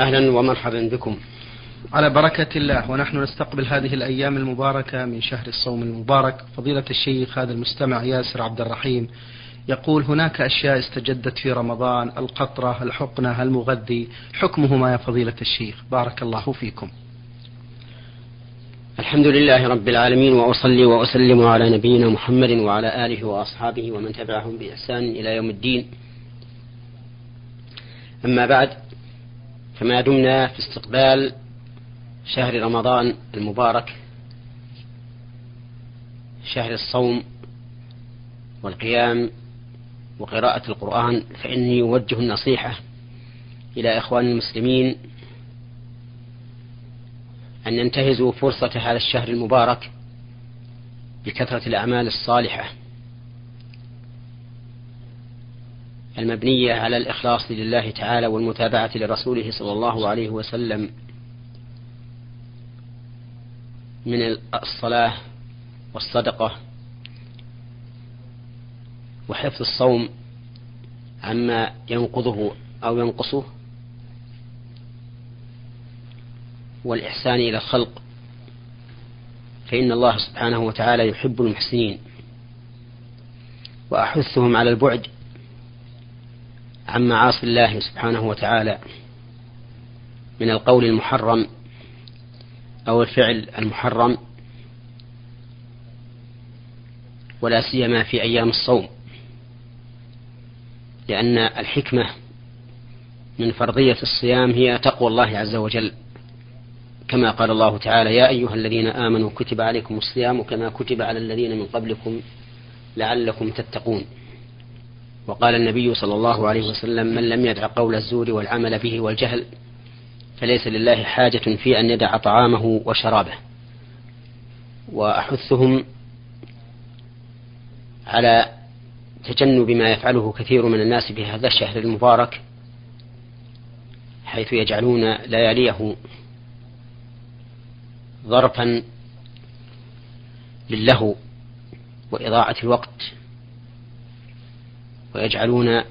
أهلا ومرحبا بكم. على بركة الله ونحن نستقبل هذه الأيام المباركة من شهر الصوم المبارك. فضيلة الشيخ هذا المستمع ياسر عبد الرحيم يقول هناك أشياء استجدت في رمضان القطرة الحقنة المغذي. حكمهما يا فضيلة الشيخ. بارك الله فيكم. الحمد لله رب العالمين وأصلي وأسلم على نبينا محمد وعلى آله وأصحابه ومن تبعهم بإحسان إلى يوم الدين. أما بعد فما دمنا في استقبال شهر رمضان المبارك شهر الصوم والقيام وقراءة القرآن فإني أوجه النصيحة إلى إخوان المسلمين أن ينتهزوا فرصة هذا الشهر المبارك بكثرة الأعمال الصالحة. المبنية على الإخلاص لله تعالى والمتابعة لرسوله صلى الله عليه وسلم من الصلاة والصدقة وحفظ الصوم عما ينقضه أو ينقصه والإحسان إلى الخلق فإن الله سبحانه وتعالى يحب المحسنين وأحثهم على البعد عن معاصي الله سبحانه وتعالى من القول المحرم أو الفعل المحرم ولا سيما في أيام الصوم لأن الحكمة من فرضية الصيام هي تقوى الله عز وجل. كما قال الله تعالى يا أيها الذين آمنوا كتب عليكم الصيام كما كتب على الذين من قبلكم لعلكم تتقون وقال النبي صلى الله عليه وسلم من لم يدع قول الزور والعمل به والجهل فليس لله حاجة في أن يدع طعامه وشرابه. وأحثهم على تجنب ما يفعله كثير من الناس في هذا الشهر المبارك حيث يجعلون لياليه ظرفا للهو وإضاعة الوقت. ويجعلون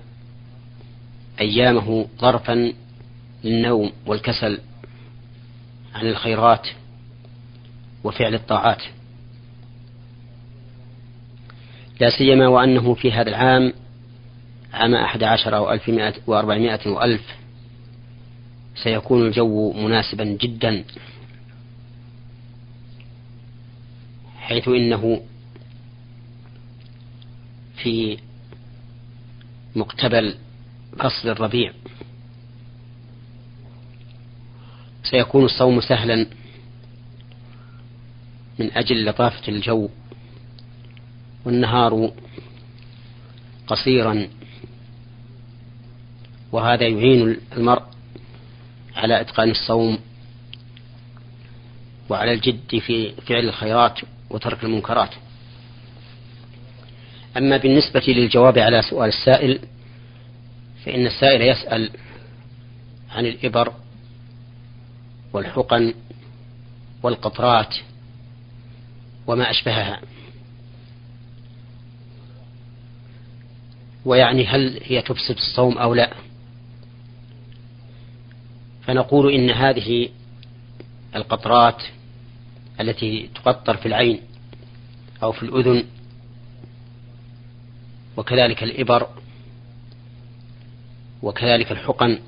أيامه ظرفا للنوم والكسل عن الخيرات وفعل الطاعات. لا سيما وأنه في هذا العام عام أحد عشر أو ألف وأربعمائة وألف سيكون الجو مناسبا جدا حيث إنه في مقتبل فصل الربيع. سيكون الصوم سهلا من أجل لطافة الجو والنهار قصيرا وهذا يعين المرء على إتقان الصوم وعلى الجد في فعل الخيرات وترك المنكرات. أما بالنسبة للجواب على سؤال السائل فإن السائل يسأل عن الإبر والحقن والقطرات وما أشبهها. ويعني هل هي تفسد الصوم أو لا؟ فنقول إن هذه القطرات التي تقطر في العين أو في الأذن وكذلك الإبر وكذلك الحقن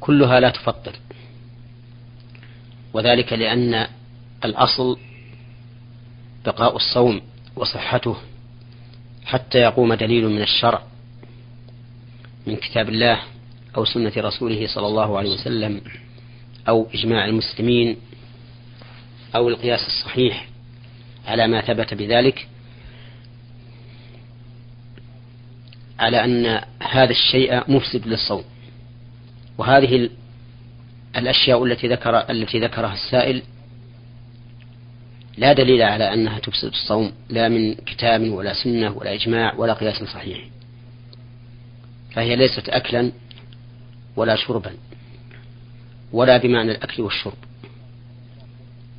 كلها لا تفطر. وذلك لأن الأصل بقاء الصوم وصحته حتى يقوم دليل من الشرع من كتاب الله أو سنة رسوله صلى الله عليه وسلم أو إجماع المسلمين أو القياس الصحيح على ما ثبت بذلك. على أن هذا الشيء مفسد للصوم. وهذه الأشياء التي ذكر التي ذكرها السائل لا دليل على أنها تفسد الصوم لا من كتاب ولا سنة ولا إجماع ولا قياس صحيح. فهي ليست أكلا ولا شربا ولا بمعنى الأكل والشرب.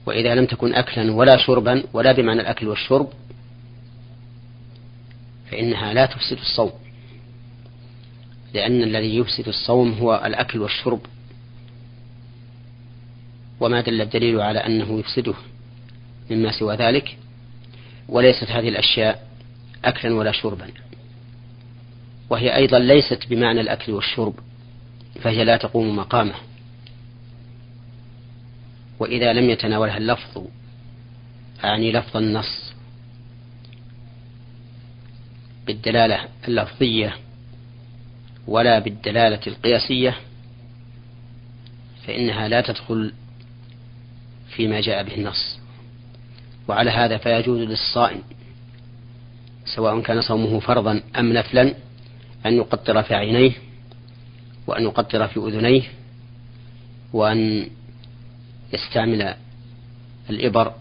وإذا لم تكن أكلا ولا شربا ولا بمعنى الأكل والشرب فإنها لا تفسد الصوم. لأن الذي يفسد الصوم هو الأكل والشرب. وما دل الدليل على أنه يفسده مما سوى ذلك وليست هذه الأشياء أكلا ولا شربا. وهي أيضا ليست بمعنى الأكل والشرب فهي لا تقوم مقامه. وإذا لم يتناولها اللفظ أعني لفظ النص بالدلالة اللفظية ولا بالدلالة القياسية فإنها لا تدخل فيما جاء به النص. وعلى هذا فيجوز للصائم سواء كان صومه فرضا أم نفلا أن يقطر في عينيه وأن يقطر في أذنيه وأن يستعمل الإبر.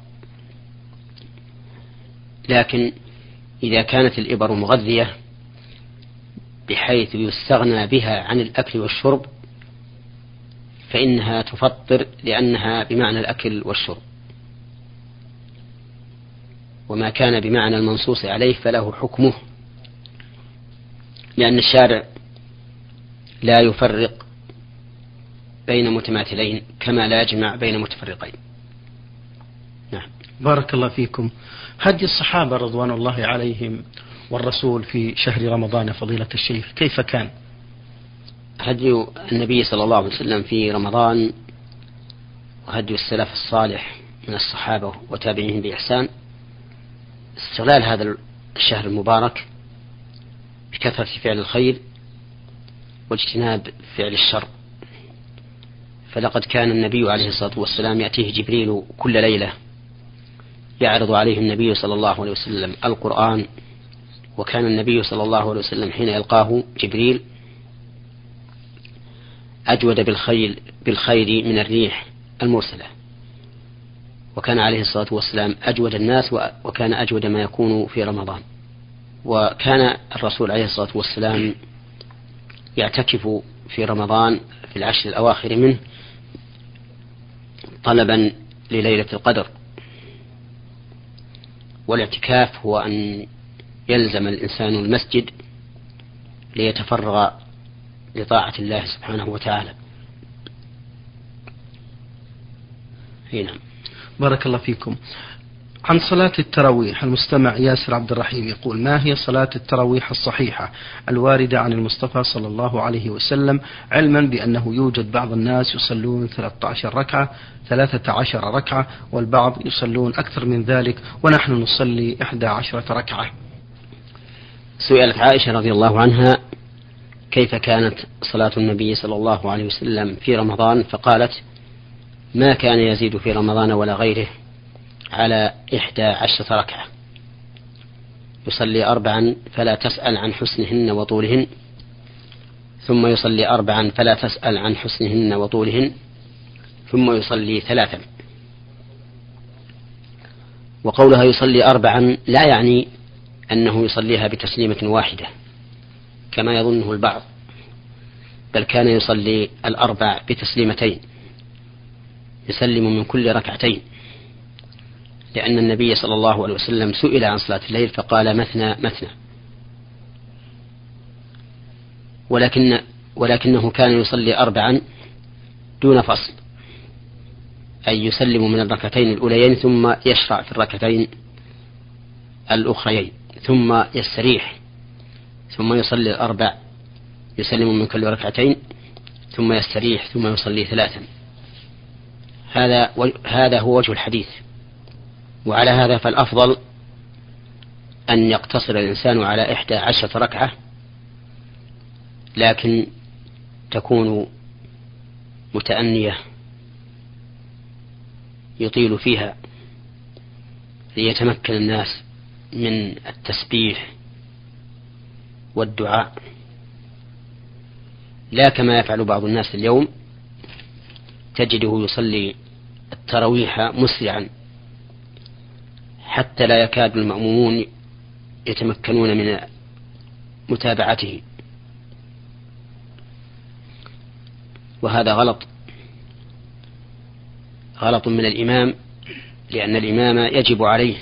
لكن إذا كانت الإبر مغذية بحيث يستغنى بها عن الأكل والشرب فإنها تفطر لأنها بمعنى الأكل والشرب. وما كان بمعنى المنصوص عليه فله حكمه لأن الشارع لا يفرق بين متماثلين كما لا يجمع بين متفرقين. نعم. بارك الله فيكم. هدي الصحابة رضوان الله عليهم. والرسول في شهر رمضان فضيلة الشيخ كيف كان؟ هدي النبي صلى الله عليه وسلم في رمضان وهدي السلف الصالح من الصحابة وتابعيهم بإحسان. استغلال هذا الشهر المبارك بكثرة فعل الخير واجتناب فعل الشر. فلقد كان النبي عليه الصلاة والسلام يأتيه جبريل كل ليلة يعرض عليه النبي صلى الله عليه وسلم القرآن وكان النبي صلى الله عليه وسلم حين يلقاه جبريل أجود بالخيل بالخير من الريح المرسلة. وكان عليه الصلاة والسلام أجود الناس وكان أجود ما يكون في رمضان. وكان الرسول عليه الصلاة والسلام يعتكف في رمضان في العشر الأواخر منه طلبا لليلة القدر. والاعتكاف هو أن يلزم الإنسان المسجد ليتفرغ لطاعة الله سبحانه وتعالى. هنا بارك الله فيكم. عن صلاة التراويح المستمع ياسر عبد الرحيم يقول ما هي صلاة التراويح الصحيحة الواردة عن المصطفى صلى الله عليه وسلم علما بأنه يوجد بعض الناس يصلون 13 ركعة 13 ركعة والبعض يصلون أكثر من ذلك ونحن نصلي 11 ركعة. سئلت عائشة رضي الله عنها كيف كانت صلاة النبي صلى الله عليه وسلم في رمضان؟ فقالت ما كان يزيد في رمضان ولا غيره على إحدى عشرة ركعة. يصلي أربعا فلا تسأل عن حسنهن وطولهن ثم يصلي أربعا فلا تسأل عن حسنهن وطولهن ثم يصلي ثلاثا. وقولها يصلي أربعا لا يعني أنه يصليها بتسليمة واحدة كما يظنه البعض بل كان يصلي الأربع بتسليمتين يسلم من كل ركعتين لأن النبي صلى الله عليه وسلم سئل عن صلاة الليل فقال مثنى مثنى. ولكن ولكنه كان يصلي أربعا دون فصل أي يسلم من الركعتين الأوليين ثم يشرع في الركعتين الأخريين. ثم يستريح ثم يصلي الأربع يسلم من كل ركعتين ثم يستريح ثم يصلي ثلاثا. هذا هذا هو وجه الحديث. وعلى هذا فالأفضل أن يقتصر الإنسان على إحدى عشرة ركعة لكن تكون متأنية يطيل فيها ليتمكن الناس من التسبيح والدعاء. لا كما يفعل بعض الناس اليوم تجده يصلي التراويح مسرعا حتى لا يكاد المأمومون يتمكنون من متابعته. وهذا غلط غلط من الإمام لأن الإمام يجب عليه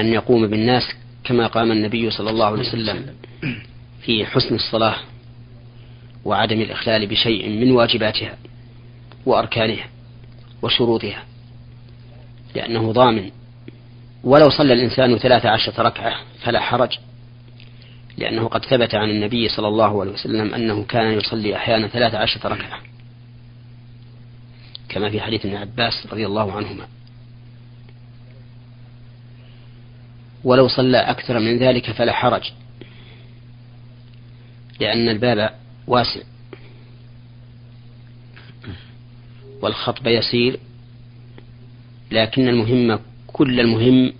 أن يقوم بالناس كما قام النبي صلى الله عليه وسلم في حسن الصلاة وعدم الإخلال بشيء من واجباتها وأركانها وشروطها لأنه ضامن. ولو صلى الإنسان ثلاث عشرة ركعة فلا حرج لأنه قد ثبت عن النبي صلى الله عليه وسلم أنه كان يصلي أحيانا ثلاث عشرة ركعة كما في حديث ابن عباس رضي الله عنهما. ولو صلى أكثر من ذلك فلا حرج لأن الباب واسع والخطب يسير لكن المهم كل المهم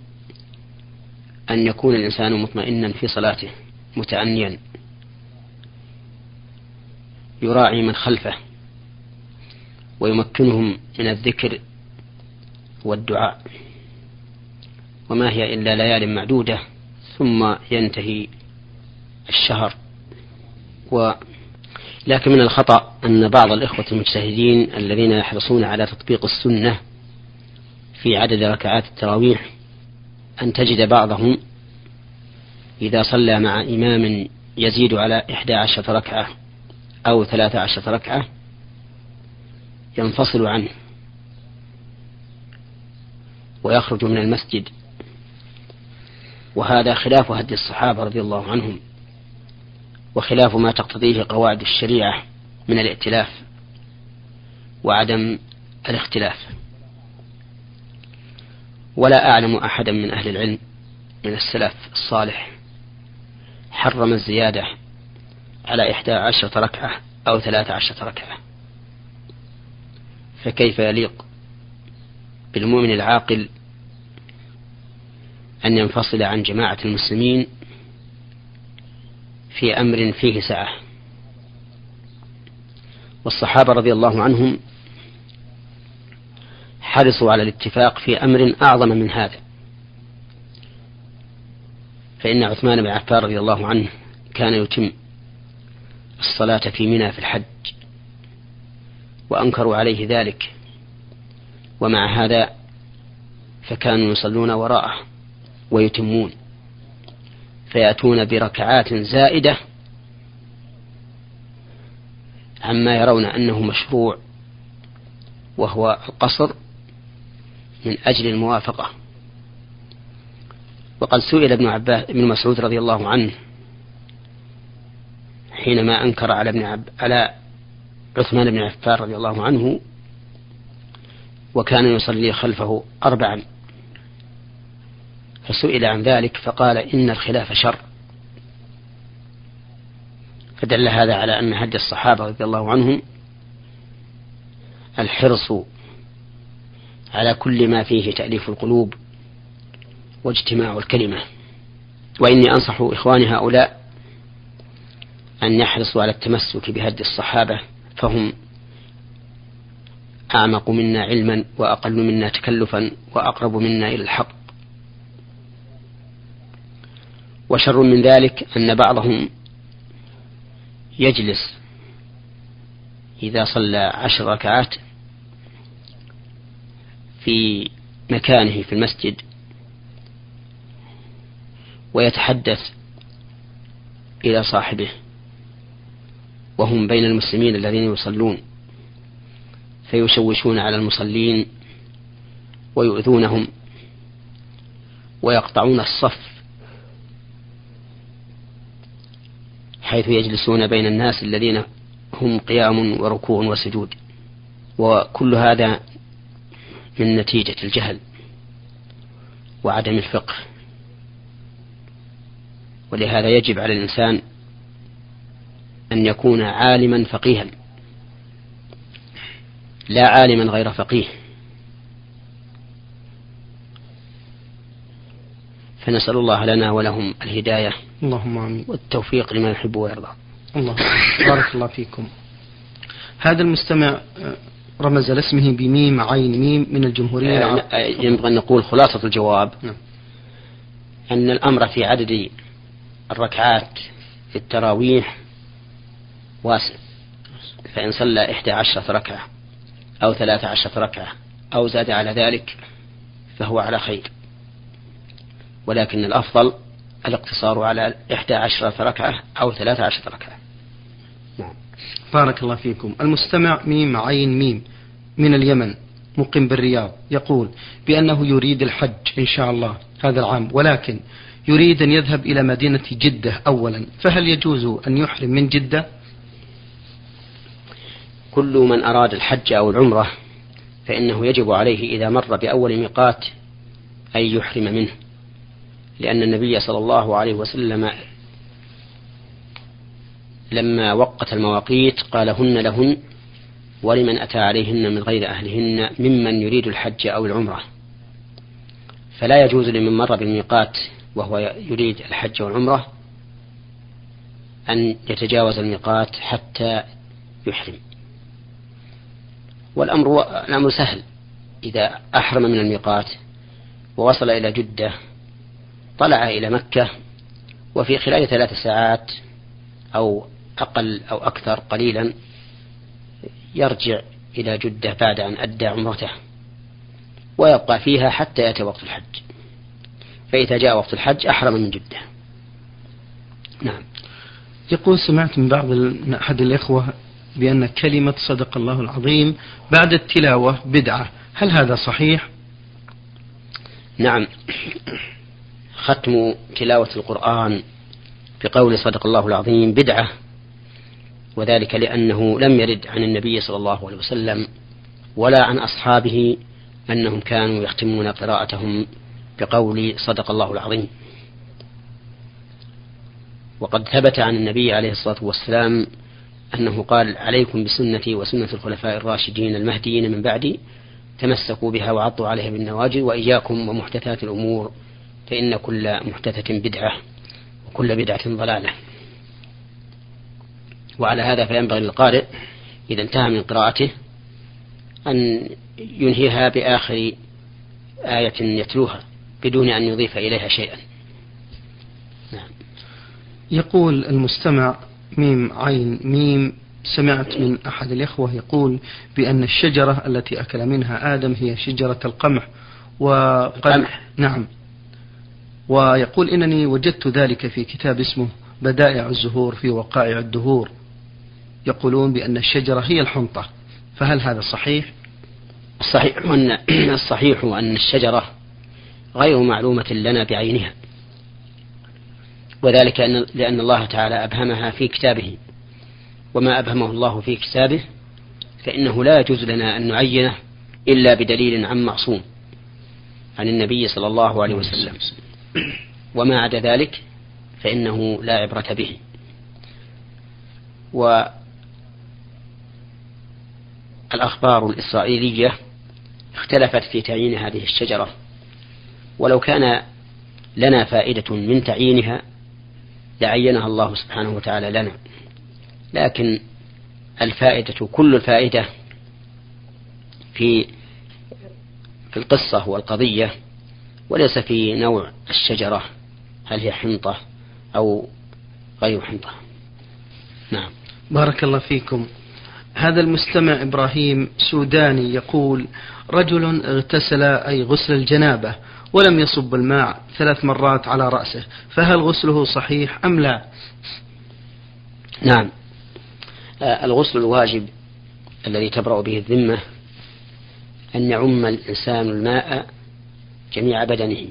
أن يكون الإنسان مطمئنا في صلاته متأنيا يراعي من خلفه ويمكنهم من الذكر والدعاء. وما هي إلا ليال معدودة ثم ينتهي الشهر. و لكن من الخطأ أن بعض الإخوة المجتهدين الذين يحرصون على تطبيق السنة في عدد ركعات التراويح أن تجد بعضهم إذا صلى مع إمام يزيد على إحدى عشرة ركعة أو ثلاثة عشرة ركعة ينفصل عنه ويخرج من المسجد وهذا خلاف هدي الصحابة رضي الله عنهم وخلاف ما تقتضيه قواعد الشريعة من الائتلاف وعدم الاختلاف. ولا أعلم أحدا من أهل العلم من السلف الصالح حرم الزيادة على إحدى عشرة ركعة أو ثلاثة عشرة ركعة. فكيف يليق بالمؤمن العاقل أن ينفصل عن جماعة المسلمين في أمر فيه سعة. والصحابة رضي الله عنهم حرصوا على الاتفاق في أمر أعظم من هذا. فإن عثمان بن عفان رضي الله عنه كان يتم الصلاة في منى في الحج وأنكروا عليه ذلك. ومع هذا فكانوا يصلون وراءه. ويتمون. فيأتون بركعات زائدة عما يرون أنه مشروع وهو القصر من أجل الموافقة. وقد سئل ابن عباس ابن مسعود رضي الله عنه حينما أنكر على ابن عب على عثمان بن عفان رضي الله عنه وكان يصلي خلفه أربعا. فسئل عن ذلك فقال إن الخلاف شر. فدل هذا على أن هدي الصحابة رضي الله عنهم الحرص على كل ما فيه تأليف القلوب واجتماع الكلمة. وإني أنصح إخواني هؤلاء أن يحرصوا على التمسك بهدي الصحابة فهم أعمق منا علما وأقل منا تكلفا وأقرب منا إلى الحق. وشر من ذلك أن بعضهم يجلس إذا صلى عشر ركعات في مكانه في المسجد ويتحدث إلى صاحبه وهم بين المسلمين الذين يصلون فيشوشون على المصلين ويؤذونهم ويقطعون الصف حيث يجلسون بين الناس الذين هم قيام وركوع وسجود. وكل هذا من نتيجة الجهل وعدم الفقه. ولهذا يجب على الإنسان أن يكون عالما فقيها. لا عالما غير فقيه. فنسأل الله لنا ولهم الهداية اللهم آمين. والتوفيق لما يحب ويرضى. الله بارك الله فيكم. هذا المستمع رمز لاسمه بميم عين ميم من الجمهورية. آه، ينبغي أن نقول خلاصة الجواب. نعم. أن الأمر في عدد الركعات في التراويح واسع. فإن صلى إحدى عشرة ركعة أو ثلاثة عشرة ركعة أو زاد على ذلك فهو على خير. ولكن الأفضل الاقتصار على إحدى عشرة ركعة أو ثلاثة عشرة ركعة. نعم. بارك الله فيكم. المستمع ميم عين ميم من اليمن مقيم بالرياض يقول بأنه يريد الحج إن شاء الله هذا العام ولكن يريد أن يذهب إلى مدينة جدة أولا. فهل يجوز أن يحرم من جدة؟ كل من أراد الحج أو العمرة فإنه يجب عليه إذا مر بأول ميقات أن يحرم منه. لأن النبي صلى الله عليه وسلم لما وقت المواقيت قال هن لهن ولمن أتى عليهن من غير أهلهن ممن يريد الحج أو العمرة. فلا يجوز لمن مر بالميقات وهو يريد الحج والعمرة أن يتجاوز الميقات حتى يحرم. والأمر الأمر سهل. إذا أحرم من الميقات ووصل إلى جدة طلع إلى مكة وفي خلال ثلاث ساعات أو أقل أو أكثر قليلا يرجع إلى جدة بعد أن أدى عمرته ويبقى فيها حتى يأتي وقت الحج. فإذا جاء وقت الحج أحرم من جدة. نعم. يقول سمعت من بعض أحد الإخوة بأن كلمة صدق الله العظيم بعد التلاوة بدعة. هل هذا صحيح؟ نعم. ختم تلاوة القرآن بقول صدق الله العظيم بدعة وذلك لأنه لم يرد عن النبي صلى الله عليه وسلم ولا عن أصحابه أنهم كانوا يختمون قراءتهم بقول صدق الله العظيم. وقد ثبت عن النبي عليه الصلاة والسلام أنه قال عليكم بسنتي وسنة الخلفاء الراشدين المهديين من بعدي تمسكوا بها وعضوا عليها بالنواجذ وإياكم ومحدثات الأمور فإن كل محدثة بدعة وكل بدعة ضلالة وعلى هذا فينبغي للقارئ إذا انتهى من قراءته أن ينهيها بآخر آية يتلوها بدون أن يضيف إليها شيئا نعم. يقول المستمع ميم عين ميم سمعت من أحد الإخوة يقول بأن الشجرة التي أكل منها آدم هي شجرة القمح وقد القمح. نعم ويقول إنني وجدت ذلك في كتاب اسمه بدائع الزهور في وقائع الدهور. يقولون بأن الشجرة هي الحنطة. فهل هذا صحيح؟ الصحيح أن الصحيح أن الشجرة غير معلومة لنا بعينها. وذلك أن لأن الله تعالى أبهمها في كتابه. وما أبهمه الله في كتابه فإنه لا يجوز لنا أن نعينه إلا بدليل عن معصوم. عن النبي صلى الله عليه وسلم. وما عدا ذلك فإنه لا عبرة به. والأخبار الإسرائيلية اختلفت في تعيين هذه الشجرة. ولو كان لنا فائدة من تعيينها لعينها الله سبحانه وتعالى لنا. لكن الفائدة كل الفائدة في في القصة والقضية وليس في نوع الشجرة هل هي حنطة أو غير حنطة؟ نعم. بارك الله فيكم. هذا المستمع إبراهيم سوداني يقول رجل اغتسل أي غسل الجنابة ولم يصب الماء ثلاث مرات على رأسه فهل غسله صحيح أم لا؟ نعم. آه، الغسل الواجب الذي تبرأ به الذمة أن يعم الإنسان الماء جميع بدنه.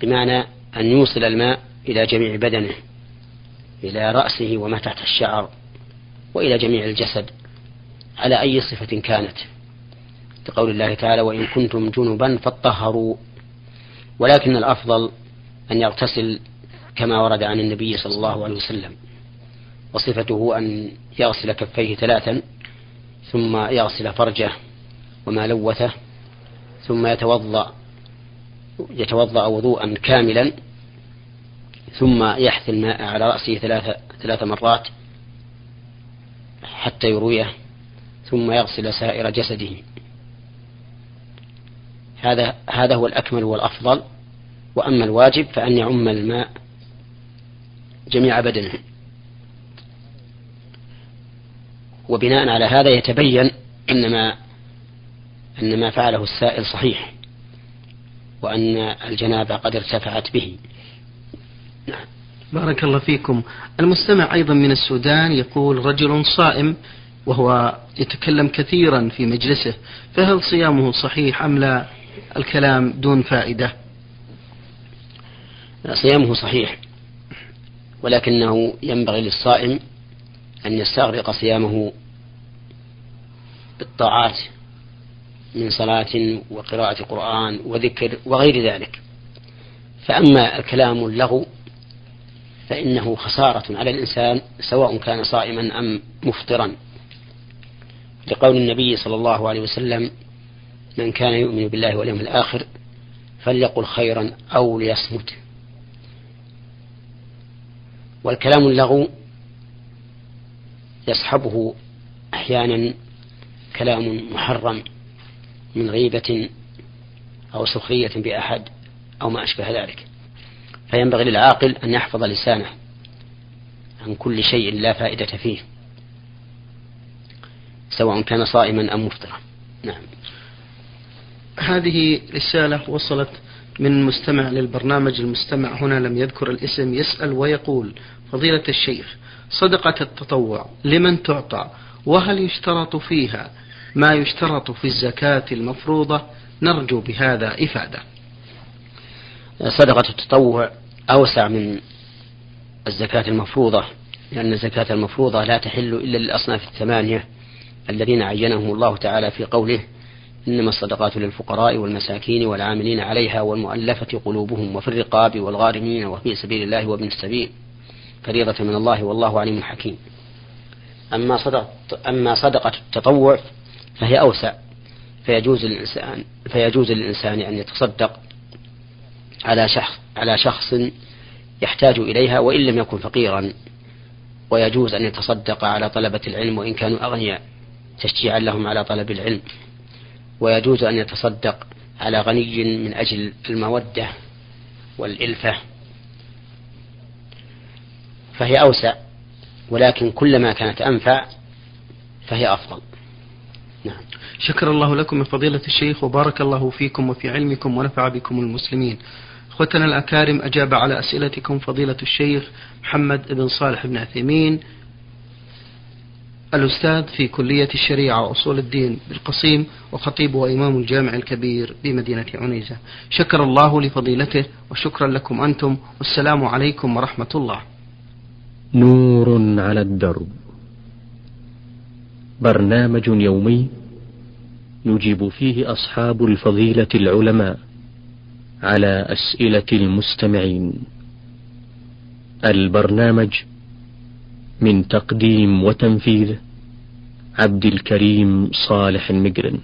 بمعنى أن يوصل الماء إلى جميع بدنه إلى رأسه وما تحت الشعر وإلى جميع الجسد على أي صفة كانت. لقول الله تعالى وإن كنتم جنبا فاطهروا. ولكن الأفضل أن يغتسل كما ورد عن النبي صلى الله عليه وسلم وصفته أن يغسل كفيه ثلاثا ثم يغسل فرجه وما لوثه ثم يتوضأ يتوضأ وضوءا كاملا ثم يحثي الماء على رأسه ثلاث ثلاث مرات حتى يرويه ثم يغسل سائر جسده. هذا هذا هو الأكمل والأفضل. وأما الواجب فأن يعم الماء جميع بدنه. وبناء على هذا يتبين أن ما أن ما فعله السائل صحيح وأن الجنابة قد ارتفعت به. نعم. بارك الله فيكم. المستمع أيضا من السودان يقول رجل صائم وهو يتكلم كثيرا في مجلسه فهل صيامه صحيح أم لا؟ الكلام دون فائدة. صيامه صحيح ولكنه ينبغي للصائم أن يستغرق صيامه بالطاعات من صلاة وقراءة قرآن وذكر وغير ذلك. فأما الكلام اللغو فإنه خسارة على الإنسان سواء كان صائما أم مفطرا. لقول النبي صلى الله عليه وسلم من كان يؤمن بالله واليوم الآخر فليقل خيرا أو ليصمت. والكلام اللغو يصحبه أحيانا كلام محرم. من غيبة أو سخرية بأحد أو ما أشبه ذلك. فينبغي للعاقل أن يحفظ لسانه عن كل شيء لا فائدة فيه سواء كان صائما أم مفطرا. نعم. هذه رسالة وصلت من مستمع للبرنامج المستمع هنا لم يذكر الاسم يسأل ويقول فضيلة الشيخ صدقة التطوع لمن تعطى وهل يشترط فيها ما يشترط في الزكاة المفروضة نرجو بهذا إفادة. صدقة التطوع أوسع من الزكاة المفروضة لأن الزكاة المفروضة لا تحل إلا للأصناف الثمانية الذين عينهم الله تعالى في قوله إنما الصدقات للفقراء والمساكين والعاملين عليها والمؤلفة قلوبهم وفي الرقاب والغارمين وفي سبيل الله وابن السبيل. فريضة من الله والله عليم حكيم. أما صدقة أما صدقة التطوع فهي أوسع. فيجوز للإنسان فيجوز للإنسان أن يتصدق على شخص على شخص يحتاج إليها وإن لم يكن فقيرا. ويجوز أن يتصدق على طلبة العلم وإن كانوا أغنياء تشجيعا لهم على طلب العلم. ويجوز أن يتصدق على غني من أجل المودة والإلفة. فهي أوسع. ولكن كلما كانت أنفع فهي أفضل. نعم. شكر الله لكم من فضيلة الشيخ وبارك الله فيكم وفي علمكم ونفع بكم المسلمين. أخوتنا الأكارم أجاب على أسئلتكم فضيلة الشيخ محمد بن صالح بن عثيمين الأستاذ في كلية الشريعة وأصول الدين بالقصيم وخطيب وإمام الجامع الكبير بمدينة عنيزة. شكر الله لفضيلته وشكرا لكم أنتم والسلام عليكم ورحمة الله. نور على الدرب. برنامج يومي يجيب فيه أصحاب الفضيلة العلماء على أسئلة المستمعين. البرنامج من تقديم وتنفيذ عبد الكريم صالح المقرن